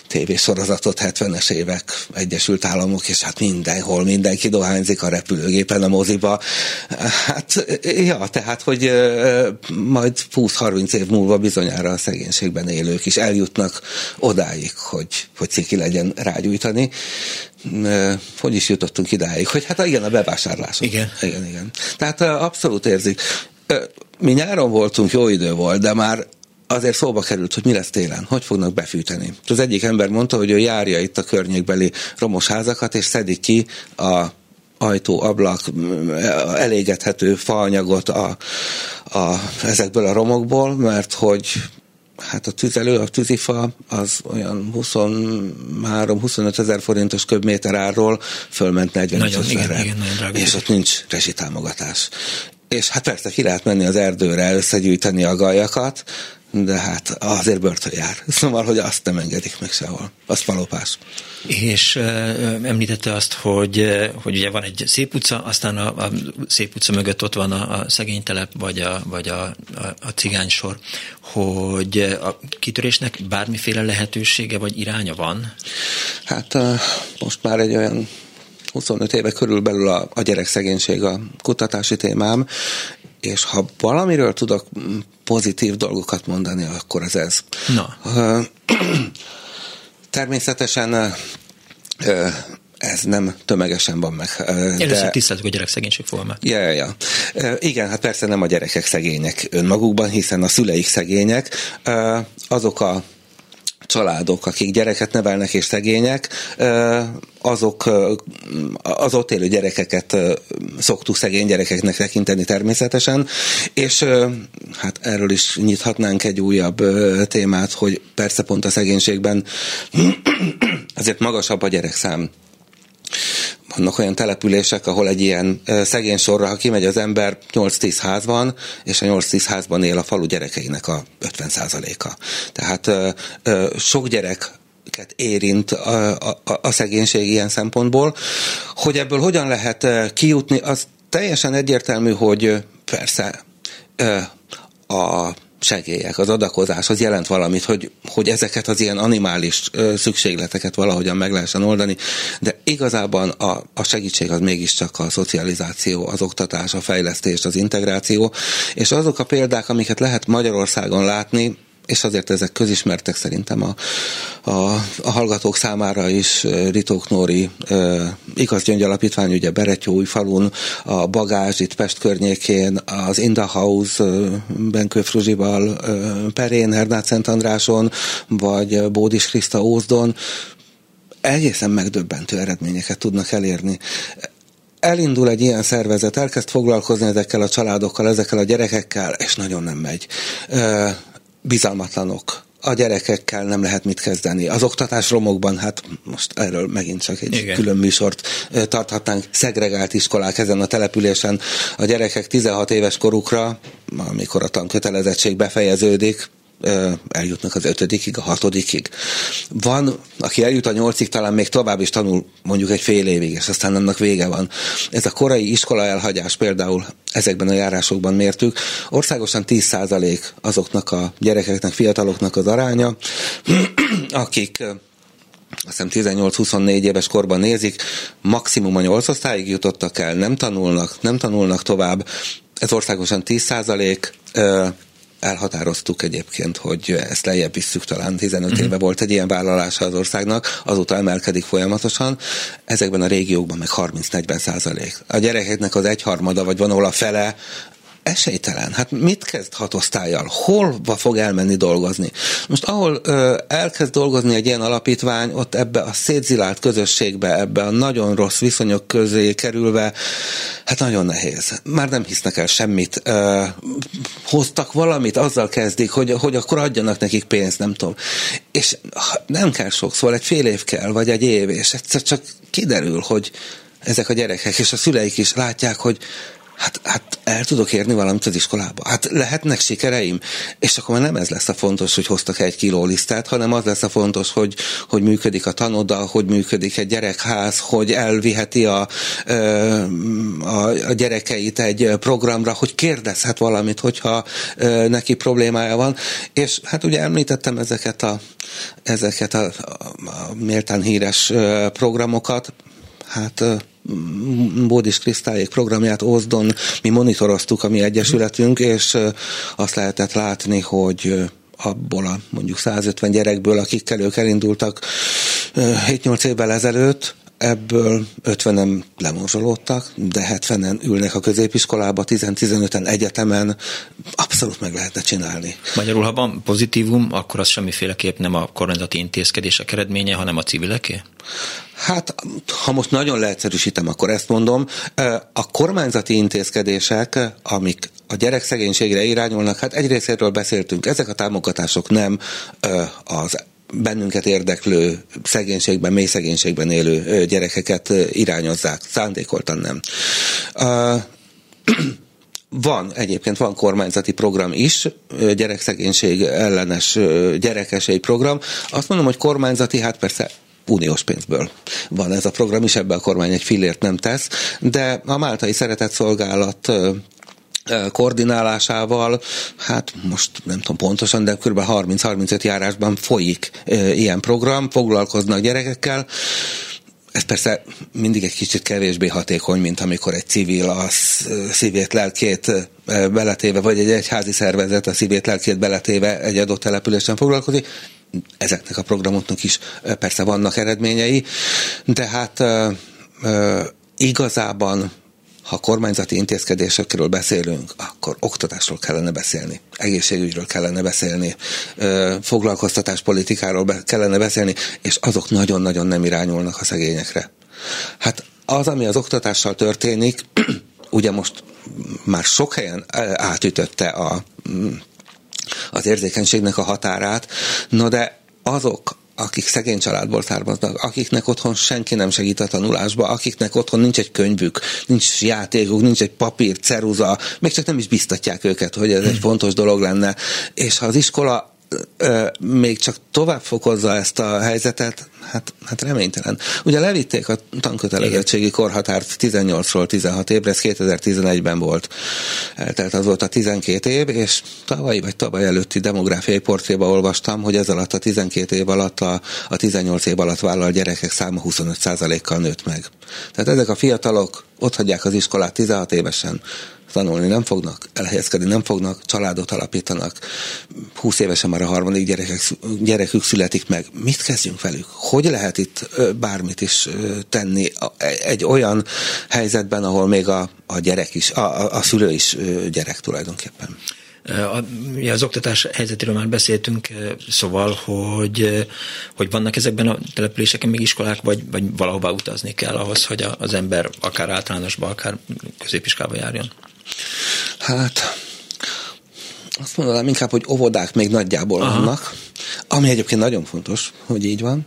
Speaker 3: tévésorozatot, 70-es évek, Egyesült Államok, és hát mindenhol mindenki dohányzik a repülőgépen, a moziba. Hát, ja, tehát, hogy majd 20-30 év múlva bizonyára a szegénységben élők is eljutnak odáig, hogy, hogy ciki legyen rágyújtani. Hogy is jutottunk idáig? Hogy hát igen, a bevásárlás.
Speaker 2: Igen.
Speaker 3: Igen, igen. Tehát abszolút érzik mi nyáron voltunk, jó idő volt, de már azért szóba került, hogy mi lesz télen, hogy fognak befűteni. Az egyik ember mondta, hogy ő járja itt a környékbeli romos házakat, és szedik ki a ajtó, ablak, elégethető faanyagot a, a, ezekből a romokból, mert hogy hát a tüzelő, a tűzifa az olyan 23-25 ezer forintos köbméter árról fölment 45 ezerre. És ott nincs rezsitámogatás. És hát persze ki lehet menni az erdőre, összegyűjteni a gajakat, de hát azért börtön jár. Szóval, hogy azt nem engedik meg sehol. Az falopás.
Speaker 2: És uh, említette azt, hogy, hogy ugye van egy szép utca, aztán a, a szép utca mögött ott van a, a szegénytelep, vagy a, vagy a, a, a cigánysor, hogy a kitörésnek bármiféle lehetősége vagy iránya van?
Speaker 3: Hát most már egy olyan 25 éve körülbelül a, a gyerekszegénység a kutatási témám, és ha valamiről tudok pozitív dolgokat mondani, akkor az ez.
Speaker 2: Na.
Speaker 3: Természetesen ez nem tömegesen van meg.
Speaker 2: Először tiszteltük a gyerekszegénység fogalmát.
Speaker 3: Ja, ja, ja. Igen, hát persze nem a gyerekek szegények önmagukban, hiszen a szüleik szegények. Azok a családok, akik gyereket nevelnek és szegények, azok az ott élő gyerekeket szoktuk szegény gyerekeknek tekinteni természetesen, és hát erről is nyithatnánk egy újabb témát, hogy persze pont a szegénységben azért magasabb a gyerekszám vannak olyan települések, ahol egy ilyen szegény sorra, ha kimegy az ember, 8-10 ház van, és a 8-10 házban él a falu gyerekeinek a 50%-a. Tehát sok gyerek érint a, a, a szegénység ilyen szempontból. Hogy ebből hogyan lehet kijutni, az teljesen egyértelmű, hogy persze a segélyek, az adakozás, az jelent valamit, hogy, hogy ezeket az ilyen animális szükségleteket valahogyan meg lehessen oldani, de igazában a, a segítség az mégiscsak a szocializáció, az oktatás, a fejlesztés, az integráció, és azok a példák, amiket lehet Magyarországon látni, és azért ezek közismertek szerintem a, a, a hallgatók számára is, Ritók Nóri, Igaz Gyöngy Alapítvány, ugye Beretyói falun, a Bagázs itt Pest környékén, az Inda House, Benkő Fruzsival, Perén, Hernát Szent Andráson, vagy Bódis Kriszta Ózdon, egészen megdöbbentő eredményeket tudnak elérni. Elindul egy ilyen szervezet, elkezd foglalkozni ezekkel a családokkal, ezekkel a gyerekekkel, és nagyon nem megy bizalmatlanok. A gyerekekkel nem lehet mit kezdeni. Az oktatás romokban, hát most erről megint csak egy Igen. külön műsort tarthatnánk. Szegregált iskolák ezen a településen. A gyerekek 16 éves korukra, amikor a tankötelezettség befejeződik, eljutnak az ötödikig, a hatodikig. Van, aki eljut a nyolcig, talán még tovább is tanul mondjuk egy fél évig, és aztán annak vége van. Ez a korai iskola elhagyás például ezekben a járásokban mértük. Országosan 10% azoknak a gyerekeknek, fiataloknak az aránya, akik azt hiszem 18-24 éves korban nézik, maximum a 8 osztályig jutottak el, nem tanulnak, nem tanulnak tovább. Ez országosan 10 százalék, elhatároztuk egyébként, hogy ezt lejjebb visszük, talán 15 uh-huh. éve volt egy ilyen vállalása az országnak, azóta emelkedik folyamatosan, ezekben a régiókban meg 30-40 százalék. A gyerekeknek az egyharmada, vagy van ahol a fele esélytelen. Hát mit kezd hatosztályjal? Hol fog elmenni dolgozni? Most ahol ö, elkezd dolgozni egy ilyen alapítvány, ott ebbe a szétzilált közösségbe, ebbe a nagyon rossz viszonyok közé kerülve, hát nagyon nehéz. Már nem hisznek el semmit. Ö, hoztak valamit, azzal kezdik, hogy, hogy akkor adjanak nekik pénzt, nem tudom. És nem kell sok, szóval egy fél év kell, vagy egy év, és egyszer csak kiderül, hogy ezek a gyerekek és a szüleik is látják, hogy hát, hát el tudok érni valamit az iskolába. Hát lehetnek sikereim. És akkor már nem ez lesz a fontos, hogy hoztak egy kiló lisztát, hanem az lesz a fontos, hogy, hogy működik a tanoda, hogy működik egy gyerekház, hogy elviheti a, a, a gyerekeit egy programra, hogy kérdezhet valamit, hogyha neki problémája van. És hát ugye említettem ezeket a, ezeket a, a méltán híres programokat, hát Bódis Krisztályék programját Ózdon mi monitoroztuk a mi egyesületünk, és azt lehetett látni, hogy abból a mondjuk 150 gyerekből, akikkel ők elindultak 7-8 évvel ezelőtt, ebből 50-en lemorzsolódtak, de 70-en ülnek a középiskolába, 10-15-en egyetemen, abszolút meg lehetne csinálni.
Speaker 2: Magyarul, ha van pozitívum, akkor az semmiféleképp nem a kormányzati intézkedések eredménye, hanem a civileké?
Speaker 3: Hát, ha most nagyon leegyszerűsítem, akkor ezt mondom. A kormányzati intézkedések, amik a gyerekszegénységre irányulnak, hát egyrésztről beszéltünk, ezek a támogatások nem az bennünket érdeklő szegénységben, mély szegénységben élő gyerekeket irányozzák. Szándékoltan nem. Van, egyébként van kormányzati program is, gyerekszegénység ellenes gyerekesély program. Azt mondom, hogy kormányzati, hát persze uniós pénzből van ez a program, és ebbe a kormány egy fillért nem tesz, de a Máltai Szeretetszolgálat koordinálásával, hát most nem tudom pontosan, de kb. 30-35 járásban folyik ilyen program, foglalkoznak gyerekekkel, ez persze mindig egy kicsit kevésbé hatékony, mint amikor egy civil a szívét, lelkét beletéve, vagy egy egyházi szervezet a szívét, lelkét beletéve egy adott településen foglalkozik. Ezeknek a programoknak is persze vannak eredményei, de hát igazában ha kormányzati intézkedésekről beszélünk, akkor oktatásról kellene beszélni, egészségügyről kellene beszélni, foglalkoztatáspolitikáról kellene beszélni, és azok nagyon-nagyon nem irányulnak a szegényekre. Hát az, ami az oktatással történik, ugye most már sok helyen átütötte a, az érzékenységnek a határát, no de azok akik szegény családból származnak, akiknek otthon senki nem segít a tanulásba, akiknek otthon nincs egy könyvük, nincs játékuk, nincs egy papír, ceruza, még csak nem is biztatják őket, hogy ez egy fontos dolog lenne. És ha az iskola még csak tovább fokozza ezt a helyzetet, hát, hát reménytelen. Ugye levitték a tankötelezettségi korhatárt 18-ról 16 évre, ez 2011-ben volt. Tehát az volt a 12 év, és tavalyi vagy tavaly előtti demográfiai portréba olvastam, hogy ez alatt a 12 év alatt a, a 18 év alatt vállal gyerekek száma 25%-kal nőtt meg. Tehát ezek a fiatalok ott hagyják az iskolát 16 évesen, tanulni nem fognak, elhelyezkedni nem fognak, családot alapítanak, 20 évesen már a harmadik gyerekek, gyerekük születik meg. Mit kezdjünk velük? Hogy lehet itt bármit is tenni egy olyan helyzetben, ahol még a, a gyerek is, a, a szülő is gyerek tulajdonképpen?
Speaker 2: Az oktatás helyzetéről már beszéltünk, szóval, hogy, hogy vannak ezekben a településeken még iskolák, vagy, vagy valahova utazni kell ahhoz, hogy az ember akár általánosba, akár középiskolába járjon.
Speaker 3: Hát azt mondanám inkább, hogy óvodák még nagyjából Aha. vannak, ami egyébként nagyon fontos, hogy így van.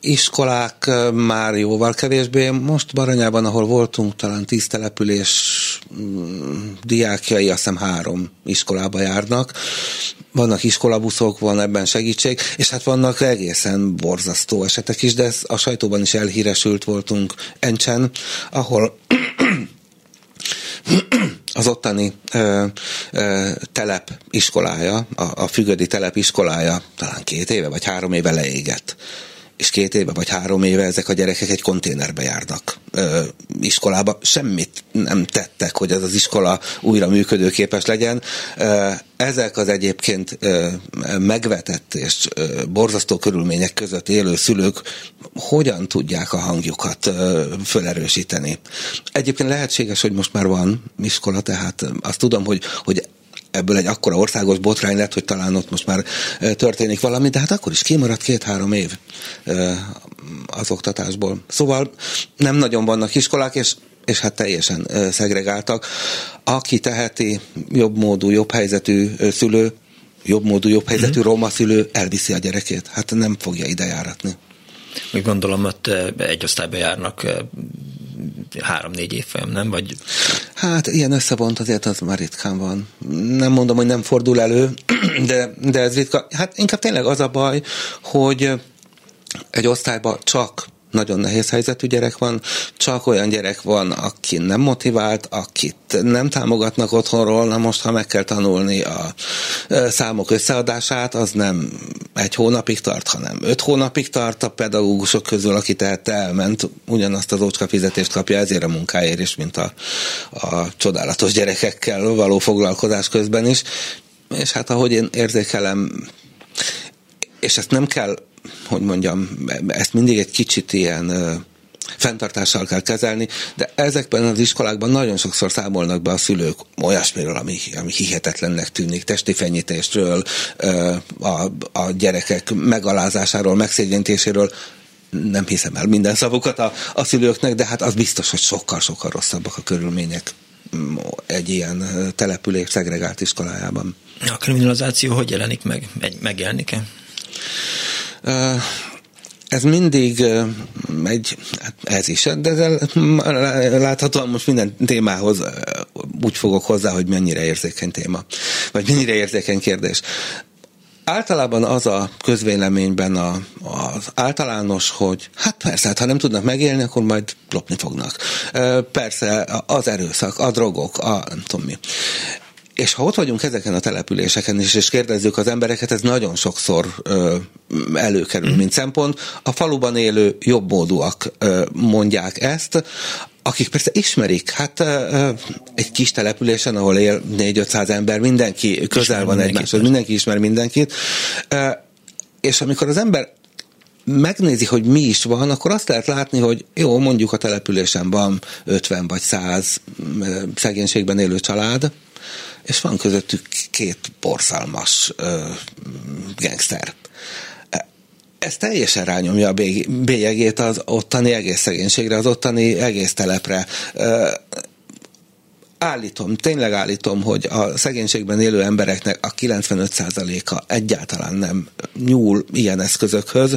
Speaker 3: iskolák már jóval kevésbé. Most Baranyában, ahol voltunk, talán tíz település mm, diákjai, azt hiszem három iskolába járnak. Vannak iskolabuszok, van ebben segítség, és hát vannak egészen borzasztó esetek is, de ez a sajtóban is elhíresült voltunk Encsen, ahol az ottani ö, ö, telep iskolája, a, a fügödi telep iskolája talán két éve vagy három éve leégett és két éve vagy három éve ezek a gyerekek egy konténerbe járnak ö, iskolába. Semmit nem tettek, hogy ez az iskola újra működőképes legyen. Ö, ezek az egyébként ö, megvetett és ö, borzasztó körülmények között élő szülők hogyan tudják a hangjukat ö, fölerősíteni? Egyébként lehetséges, hogy most már van iskola, tehát azt tudom, hogy, hogy ebből egy akkora országos botrány lett, hogy talán ott most már történik valami, de hát akkor is kimaradt két-három év az oktatásból. Szóval nem nagyon vannak iskolák, és és hát teljesen szegregáltak. Aki teheti jobb módú, jobb helyzetű szülő, jobb módú, jobb helyzetű mm-hmm. roma szülő elviszi a gyerekét. Hát nem fogja ide járatni.
Speaker 2: Még gondolom, ott egy osztályba járnak három-négy évfolyam, nem? Vagy...
Speaker 3: Hát ilyen összevont azért az már ritkán van. Nem mondom, hogy nem fordul elő, de, de ez ritka. Hát inkább tényleg az a baj, hogy egy osztályban csak nagyon nehéz helyzetű gyerek van, csak olyan gyerek van, aki nem motivált, akit nem támogatnak otthonról, na most, ha meg kell tanulni a számok összeadását, az nem egy hónapig tart, hanem öt hónapig tart a pedagógusok közül, aki tehát elment, ugyanazt az ócska fizetést kapja ezért a munkáért is, mint a, a csodálatos gyerekekkel való foglalkozás közben is. És hát ahogy én érzékelem, és ezt nem kell hogy mondjam, ezt mindig egy kicsit ilyen fenntartással kell kezelni, de ezekben az iskolákban nagyon sokszor számolnak be a szülők olyasmiről, ami, ami hihetetlennek tűnik, testi fenyítésről, a, a gyerekek megalázásáról, megszégyentéséről, nem hiszem el minden szavukat a, a szülőknek, de hát az biztos, hogy sokkal-sokkal rosszabbak a körülmények mm, egy ilyen település szegregált iskolájában.
Speaker 2: A kriminalizáció hogy jelenik meg? Megjelenik-e?
Speaker 3: Ez mindig egy, hát ez is, de láthatóan most minden témához úgy fogok hozzá, hogy mennyire érzékeny téma, vagy mennyire érzékeny kérdés. Általában az a közvéleményben a, az általános, hogy hát persze, hát ha nem tudnak megélni, akkor majd lopni fognak. Persze az erőszak, a drogok, a nem tudom mi. És ha ott vagyunk ezeken a településeken is, és kérdezzük az embereket, ez nagyon sokszor ö, előkerül, mm. mint szempont. A faluban élő jobbmódúak ö, mondják ezt, akik persze ismerik, hát ö, egy kis településen, ahol él 4-500 ember, mindenki közel ismer van egymáshoz, mindenki ismer mindenkit. Ö, és amikor az ember megnézi, hogy mi is van, akkor azt lehet látni, hogy jó, mondjuk a településen van 50 vagy 100 szegénységben élő család, és van közöttük két borzalmas ö, gangster. Ez teljesen rányomja a bélyegét az ottani egész szegénységre, az ottani egész telepre. Ö, állítom, tényleg állítom, hogy a szegénységben élő embereknek a 95%-a egyáltalán nem nyúl ilyen eszközökhöz,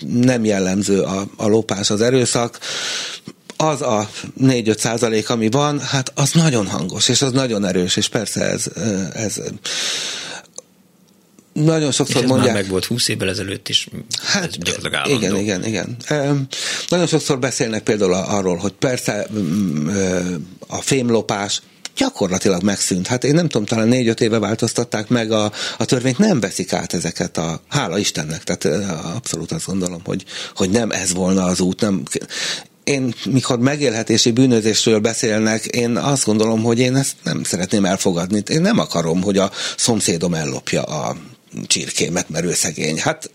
Speaker 3: nem jellemző a, a lopás, az erőszak, az a 4-5 százalék, ami van, hát az nagyon hangos, és az nagyon erős, és persze ez, ez nagyon sokszor
Speaker 2: és ez
Speaker 3: mondják...
Speaker 2: már meg volt 20 évvel ezelőtt is.
Speaker 3: Hát igen, igen, igen. Nagyon sokszor beszélnek például arról, hogy persze a fémlopás gyakorlatilag megszűnt. Hát én nem tudom, talán négy-öt éve változtatták meg a, a törvényt, nem veszik át ezeket a, hála Istennek, tehát abszolút azt gondolom, hogy, hogy nem ez volna az út, nem, én, mikor megélhetési bűnözésről beszélnek, én azt gondolom, hogy én ezt nem szeretném elfogadni. Én nem akarom, hogy a szomszédom ellopja a csirkémet, mert ő szegény. Hát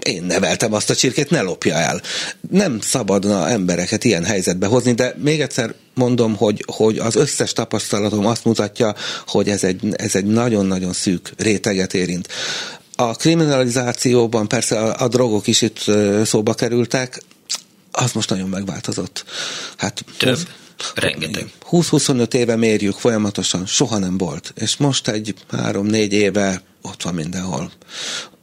Speaker 3: én neveltem azt a csirkét, ne lopja el. Nem szabadna embereket ilyen helyzetbe hozni, de még egyszer mondom, hogy, hogy az összes tapasztalatom azt mutatja, hogy ez egy, ez egy nagyon-nagyon szűk réteget érint. A kriminalizációban persze a, a drogok is itt szóba kerültek, az most nagyon megváltozott. Hát
Speaker 2: Több. Rengeteg.
Speaker 3: 20-25 éve mérjük folyamatosan, soha nem volt. És most egy 3-4 éve ott van mindenhol.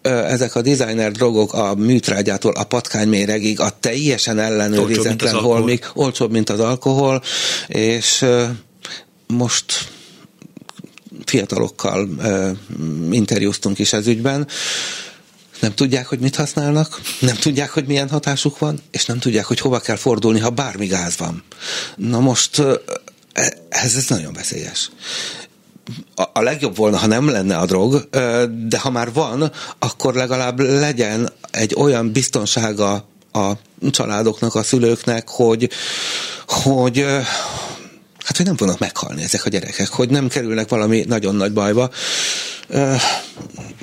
Speaker 3: Ezek a designer drogok a műtrágyától a patkányméregig, a teljesen ellenőrizetlen holmig, olcsóbb, mint az alkohol, és most fiatalokkal interjúztunk is ez ügyben, nem tudják, hogy mit használnak, nem tudják, hogy milyen hatásuk van, és nem tudják, hogy hova kell fordulni, ha bármi gáz van. Na most e, ez, ez nagyon veszélyes. A, legjobb volna, ha nem lenne a drog, de ha már van, akkor legalább legyen egy olyan biztonsága a családoknak, a szülőknek, hogy, hogy hát, hogy nem fognak meghalni ezek a gyerekek, hogy nem kerülnek valami nagyon nagy bajba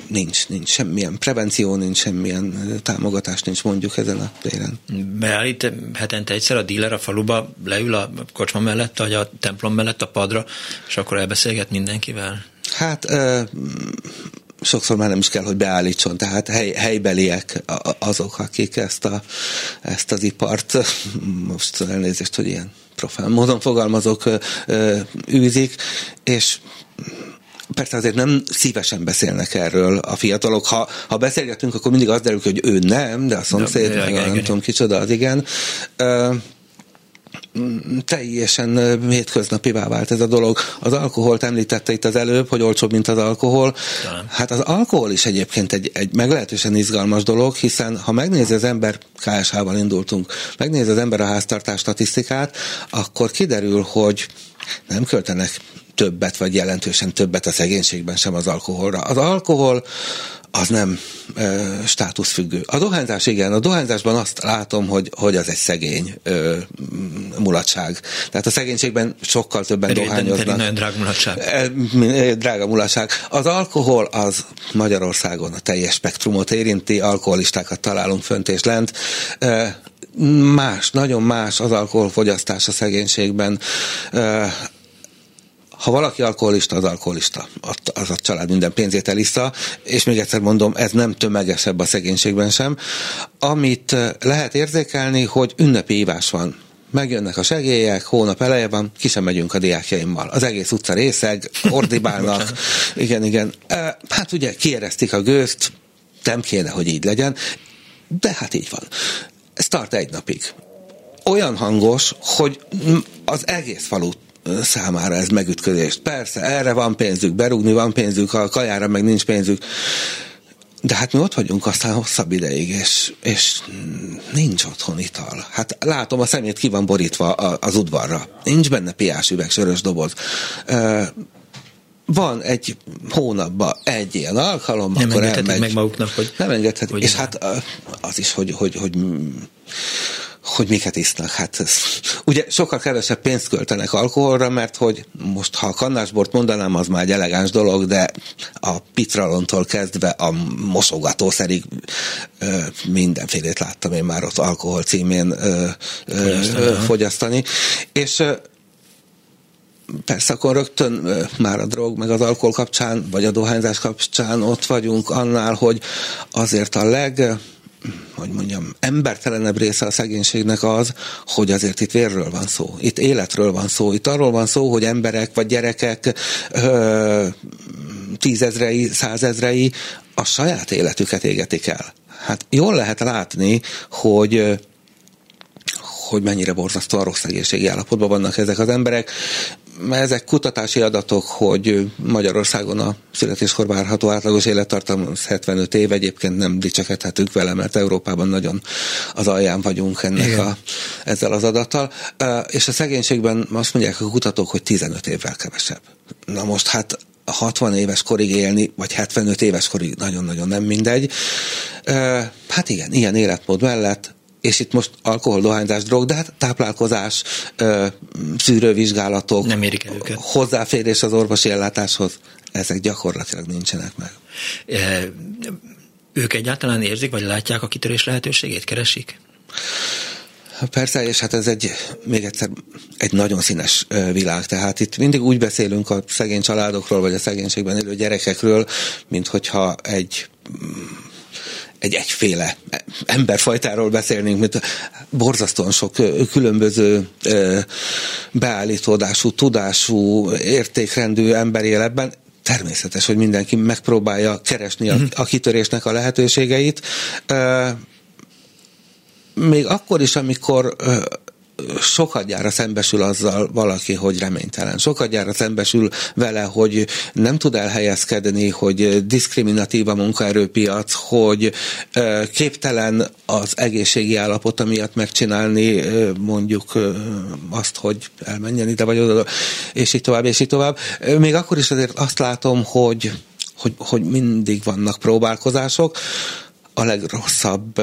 Speaker 3: nincs, nincs semmilyen prevenció, nincs semmilyen támogatás, nincs mondjuk ezen a téren.
Speaker 2: Beállít hetente egyszer a díler a faluba, leül a kocsma mellett, vagy a templom mellett a padra, és akkor elbeszélget mindenkivel?
Speaker 3: Hát sokszor már nem is kell, hogy beállítson, tehát hely, helybeliek azok, akik ezt, a, ezt az ipart, most elnézést, hogy ilyen profán módon fogalmazok, űzik, és persze azért nem szívesen beszélnek erről a fiatalok. Ha, ha beszélgetünk, akkor mindig az derül, hogy ő nem, de a szomszéd, de, nem, nem tudom kicsoda, az igen. Uh, teljesen hétköznapivá vált ez a dolog. Az alkoholt említette itt az előbb, hogy olcsóbb, mint az alkohol. Talán. Hát az alkohol is egyébként egy, egy meglehetősen izgalmas dolog, hiszen ha megnézi az ember, KSH-val indultunk, megnézi az ember a háztartás statisztikát, akkor kiderül, hogy nem költenek többet, vagy jelentősen többet a szegénységben sem az alkoholra. Az alkohol az nem ö, státuszfüggő. A dohányzás igen, a dohányzásban azt látom, hogy, hogy az egy szegény ö, mulatság. Tehát a szegénységben sokkal többen pedig, dohányoznak. Pedig
Speaker 2: nagyon drága mulatság.
Speaker 3: Drága mulatság. Az alkohol az Magyarországon a teljes spektrumot érinti, alkoholistákat találunk fönt és lent. Más, nagyon más az alkoholfogyasztás a szegénységben ha valaki alkoholista, az alkoholista. Az a család minden pénzét eliszta, és még egyszer mondom, ez nem tömegesebb a szegénységben sem. Amit eh, lehet érzékelni, hogy ünnepi ívás van megjönnek a segélyek, hónap eleje van, ki sem megyünk a diákjaimmal. Az egész utca részeg, ordibálnak. igen, igen. Hát ugye kieresztik a gőzt, nem kéne, hogy így legyen, de hát így van. Ez tart egy napig. Olyan hangos, hogy az egész falut számára ez megütközést. Persze, erre van pénzük, berúgni van pénzük, a kajára meg nincs pénzük. De hát mi ott vagyunk aztán hosszabb ideig, és, és nincs otthon ital. Hát látom, a szemét ki van borítva az udvarra. Nincs benne piás üveg, sörös doboz. Van egy hónapban egy ilyen alkalom,
Speaker 2: nem akkor elmegy. meg maguknak, hogy...
Speaker 3: Nem engedhetik. Hogy és hát az is, hogy, hogy, hogy hogy miket isznak. Hát ez, ugye sokkal kevesebb pénzt költenek alkoholra, mert hogy most ha a kannásbort mondanám, az már egy elegáns dolog, de a pitralontól kezdve a mosogatószerig mindenfélét láttam én már ott alkohol címén ö, ö, fogyasztani. És persze akkor rögtön már a drog, meg az alkohol kapcsán, vagy a dohányzás kapcsán ott vagyunk annál, hogy azért a leg hogy mondjam, embertelenebb része a szegénységnek az, hogy azért itt vérről van szó, itt életről van szó, itt arról van szó, hogy emberek vagy gyerekek ö, tízezrei, százezrei a saját életüket égetik el. Hát jól lehet látni, hogy hogy mennyire borzasztóan rossz egészségi állapotban vannak ezek az emberek. Ezek kutatási adatok, hogy Magyarországon a születéskor várható átlagos élettartam 75 év, egyébként nem dicsekedhetünk vele, mert Európában nagyon az alján vagyunk ennek a, ezzel az adattal. És a szegénységben azt mondják a kutatók, hogy 15 évvel kevesebb. Na most hát 60 éves korig élni, vagy 75 éves korig nagyon-nagyon nem mindegy. Hát igen, ilyen életmód mellett és itt most alkohol, dohányzás, drog, de hát táplálkozás, szűrővizsgálatok,
Speaker 2: nem érik el őket.
Speaker 3: hozzáférés az orvosi ellátáshoz, ezek gyakorlatilag nincsenek meg.
Speaker 2: E, ők egyáltalán érzik, vagy látják a kitörés lehetőségét, keresik?
Speaker 3: Persze, és hát ez egy, még egyszer, egy nagyon színes világ. Tehát itt mindig úgy beszélünk a szegény családokról, vagy a szegénységben élő gyerekekről, mint hogyha egy egy egyféle emberfajtáról beszélnénk, mint borzasztóan sok különböző beállítódású, tudású, értékrendű ember életben, természetes, hogy mindenki megpróbálja keresni a, a kitörésnek a lehetőségeit. Még akkor is, amikor sokadjára szembesül azzal valaki, hogy reménytelen. Sokadjára szembesül vele, hogy nem tud elhelyezkedni, hogy diszkriminatív a munkaerőpiac, hogy képtelen az egészségi állapota miatt megcsinálni mondjuk azt, hogy elmenjen ide vagy oda, és így tovább, és így tovább. Még akkor is azért azt látom, hogy, hogy, hogy mindig vannak próbálkozások. A legrosszabb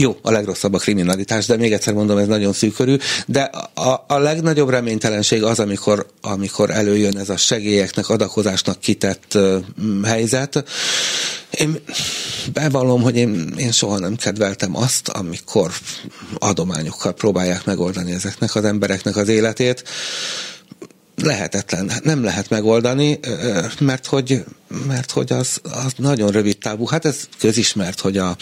Speaker 3: jó, a legrosszabb a kriminalitás, de még egyszer mondom, ez nagyon szűkörű, de a, a legnagyobb reménytelenség az, amikor, amikor előjön ez a segélyeknek, adakozásnak kitett uh, helyzet. Én bevallom, hogy én, én soha nem kedveltem azt, amikor adományokkal próbálják megoldani ezeknek az embereknek az életét lehetetlen, nem lehet megoldani, mert hogy, mert hogy az, az nagyon rövid távú. Hát ez közismert, hogy a,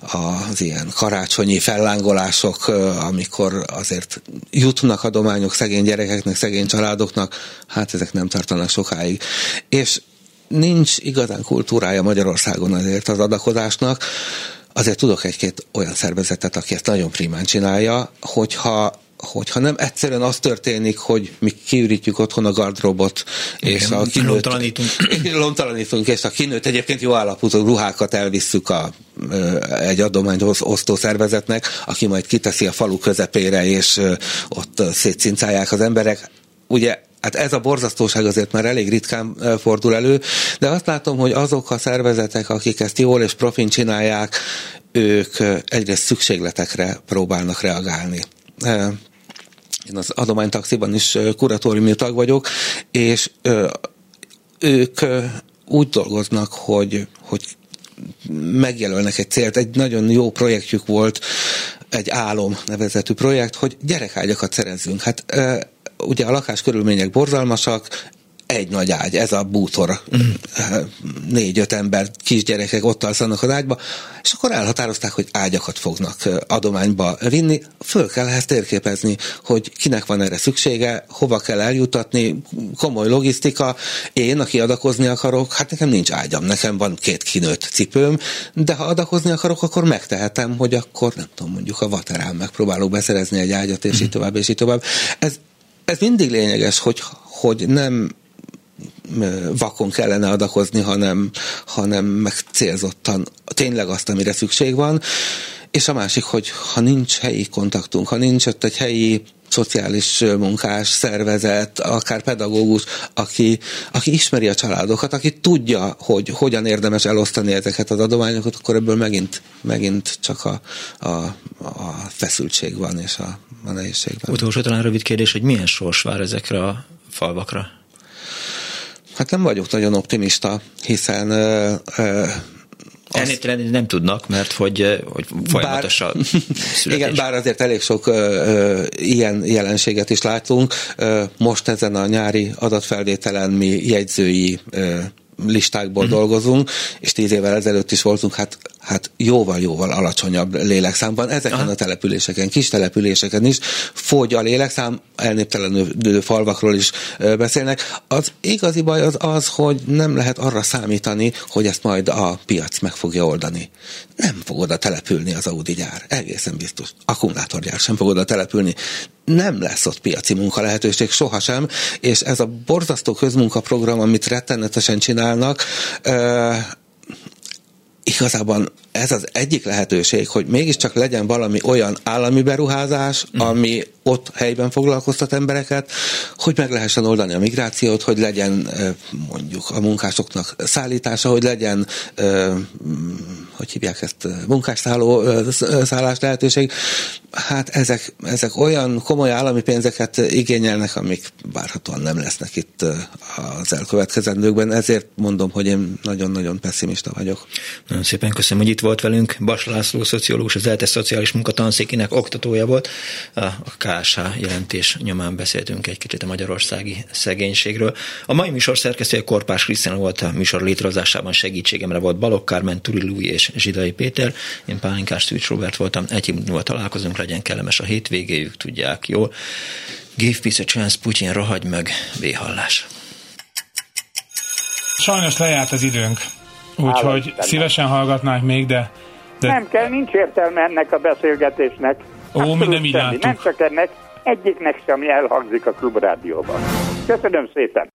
Speaker 3: az ilyen karácsonyi fellángolások, amikor azért jutnak adományok szegény gyerekeknek, szegény családoknak, hát ezek nem tartanak sokáig. És nincs igazán kultúrája Magyarországon azért az adakozásnak, azért tudok egy-két olyan szervezetet, aki ezt nagyon primán csinálja, hogyha hogyha nem egyszerűen az történik, hogy mi kiürítjük otthon a gardrobot, és a kinőtt, lontalanítunk. lontalanítunk, és a kinőtt egyébként jó állapotú ruhákat elvisszük a, egy adományhoz osztó szervezetnek, aki majd kiteszi a falu közepére, és ott szétszincálják az emberek. Ugye Hát ez a borzasztóság azért már elég ritkán fordul elő, de azt látom, hogy azok a szervezetek, akik ezt jól és profin csinálják, ők egyre szükségletekre próbálnak reagálni. Én az adománytaxiban is kuratóriumi tag vagyok, és ők úgy dolgoznak, hogy, hogy megjelölnek egy célt. Egy nagyon jó projektjük volt, egy álom nevezetű projekt, hogy gyerekágyakat szerezzünk. Hát ugye a lakás körülmények borzalmasak, egy nagy ágy, ez a bútor, mm. négy-öt ember, kisgyerekek ott alszanak az ágyba, és akkor elhatározták, hogy ágyakat fognak adományba vinni, föl kell ezt térképezni, hogy kinek van erre szüksége, hova kell eljutatni, komoly logisztika, én, aki adakozni akarok, hát nekem nincs ágyam, nekem van két kinőtt cipőm, de ha adakozni akarok, akkor megtehetem, hogy akkor nem tudom, mondjuk a vaterán megpróbálok beszerezni egy ágyat, és mm. így tovább, és így tovább. Ez, ez mindig lényeges, hogy, hogy nem vakon kellene adakozni, hanem, hanem meg célzottan tényleg azt, amire szükség van. És a másik, hogy ha nincs helyi kontaktunk, ha nincs ott egy helyi szociális munkás, szervezet, akár pedagógus, aki, aki ismeri a családokat, aki tudja, hogy hogyan érdemes elosztani ezeket az adományokat, akkor ebből megint, megint csak a, a, a feszültség van, és a, a nehézség van.
Speaker 2: Utolsó talán rövid kérdés, hogy milyen sors vár ezekre a falvakra?
Speaker 3: Hát nem vagyok nagyon optimista, hiszen ö, ö,
Speaker 2: Elnépteleníteni nem tudnak, mert hogy, hogy folyamatos a
Speaker 3: Igen, bár azért elég sok ö, ö, ilyen jelenséget is látunk. Ö, most ezen a nyári adatfelvételen mi jegyzői ö, listákból uh-huh. dolgozunk, és tíz évvel ezelőtt is voltunk, hát, hát jóval-jóval alacsonyabb lélekszámban. Ezeken Aha. a településeken, kis településeken is fogy a lélekszám, elnéptelenülő falvakról is beszélnek. Az igazi baj az az, hogy nem lehet arra számítani, hogy ezt majd a piac meg fogja oldani. Nem fog oda települni az Audi gyár, egészen biztos. Akkumulátorgyár sem fog oda települni nem lesz ott piaci munka lehetőség sohasem, és ez a borzasztó közmunkaprogram, amit rettenetesen csinálnak, igazából ez az egyik lehetőség, hogy mégiscsak legyen valami olyan állami beruházás, mm. ami ott helyben foglalkoztat embereket, hogy meg lehessen oldani a migrációt, hogy legyen mondjuk a munkásoknak szállítása, hogy legyen, hogy hívják ezt, munkásszálló szállás lehetőség. Hát ezek, ezek olyan komoly állami pénzeket igényelnek, amik várhatóan nem lesznek itt az elkövetkezendőkben, ezért mondom, hogy én nagyon-nagyon pessimista vagyok.
Speaker 2: Nagyon szépen köszönöm, hogy itt volt velünk. Bas László, szociológus, az ELTE szociális munkatanszékének oktatója volt. A KSH jelentés nyomán beszéltünk egy kicsit a magyarországi szegénységről. A mai műsor szerkesztője Korpás Krisztián volt a műsor létrehozásában segítségemre volt Balogh Kármen, Turi és Zsidai Péter. Én Pálinkás Szűcs Robert voltam. Egy hív múlva találkozunk, legyen kellemes a hétvégéjük, tudják jól. Give peace a chance, Putyin, rohagy meg, véhallás.
Speaker 4: Sajnos lejárt az időnk. Úgyhogy szívesen hallgatnánk még, de,
Speaker 5: de... Nem kell, nincs értelme ennek a beszélgetésnek.
Speaker 4: Ó, mi nem így
Speaker 5: Nem csak ennek, egyiknek sem elhangzik a klubrádióban. Köszönöm szépen!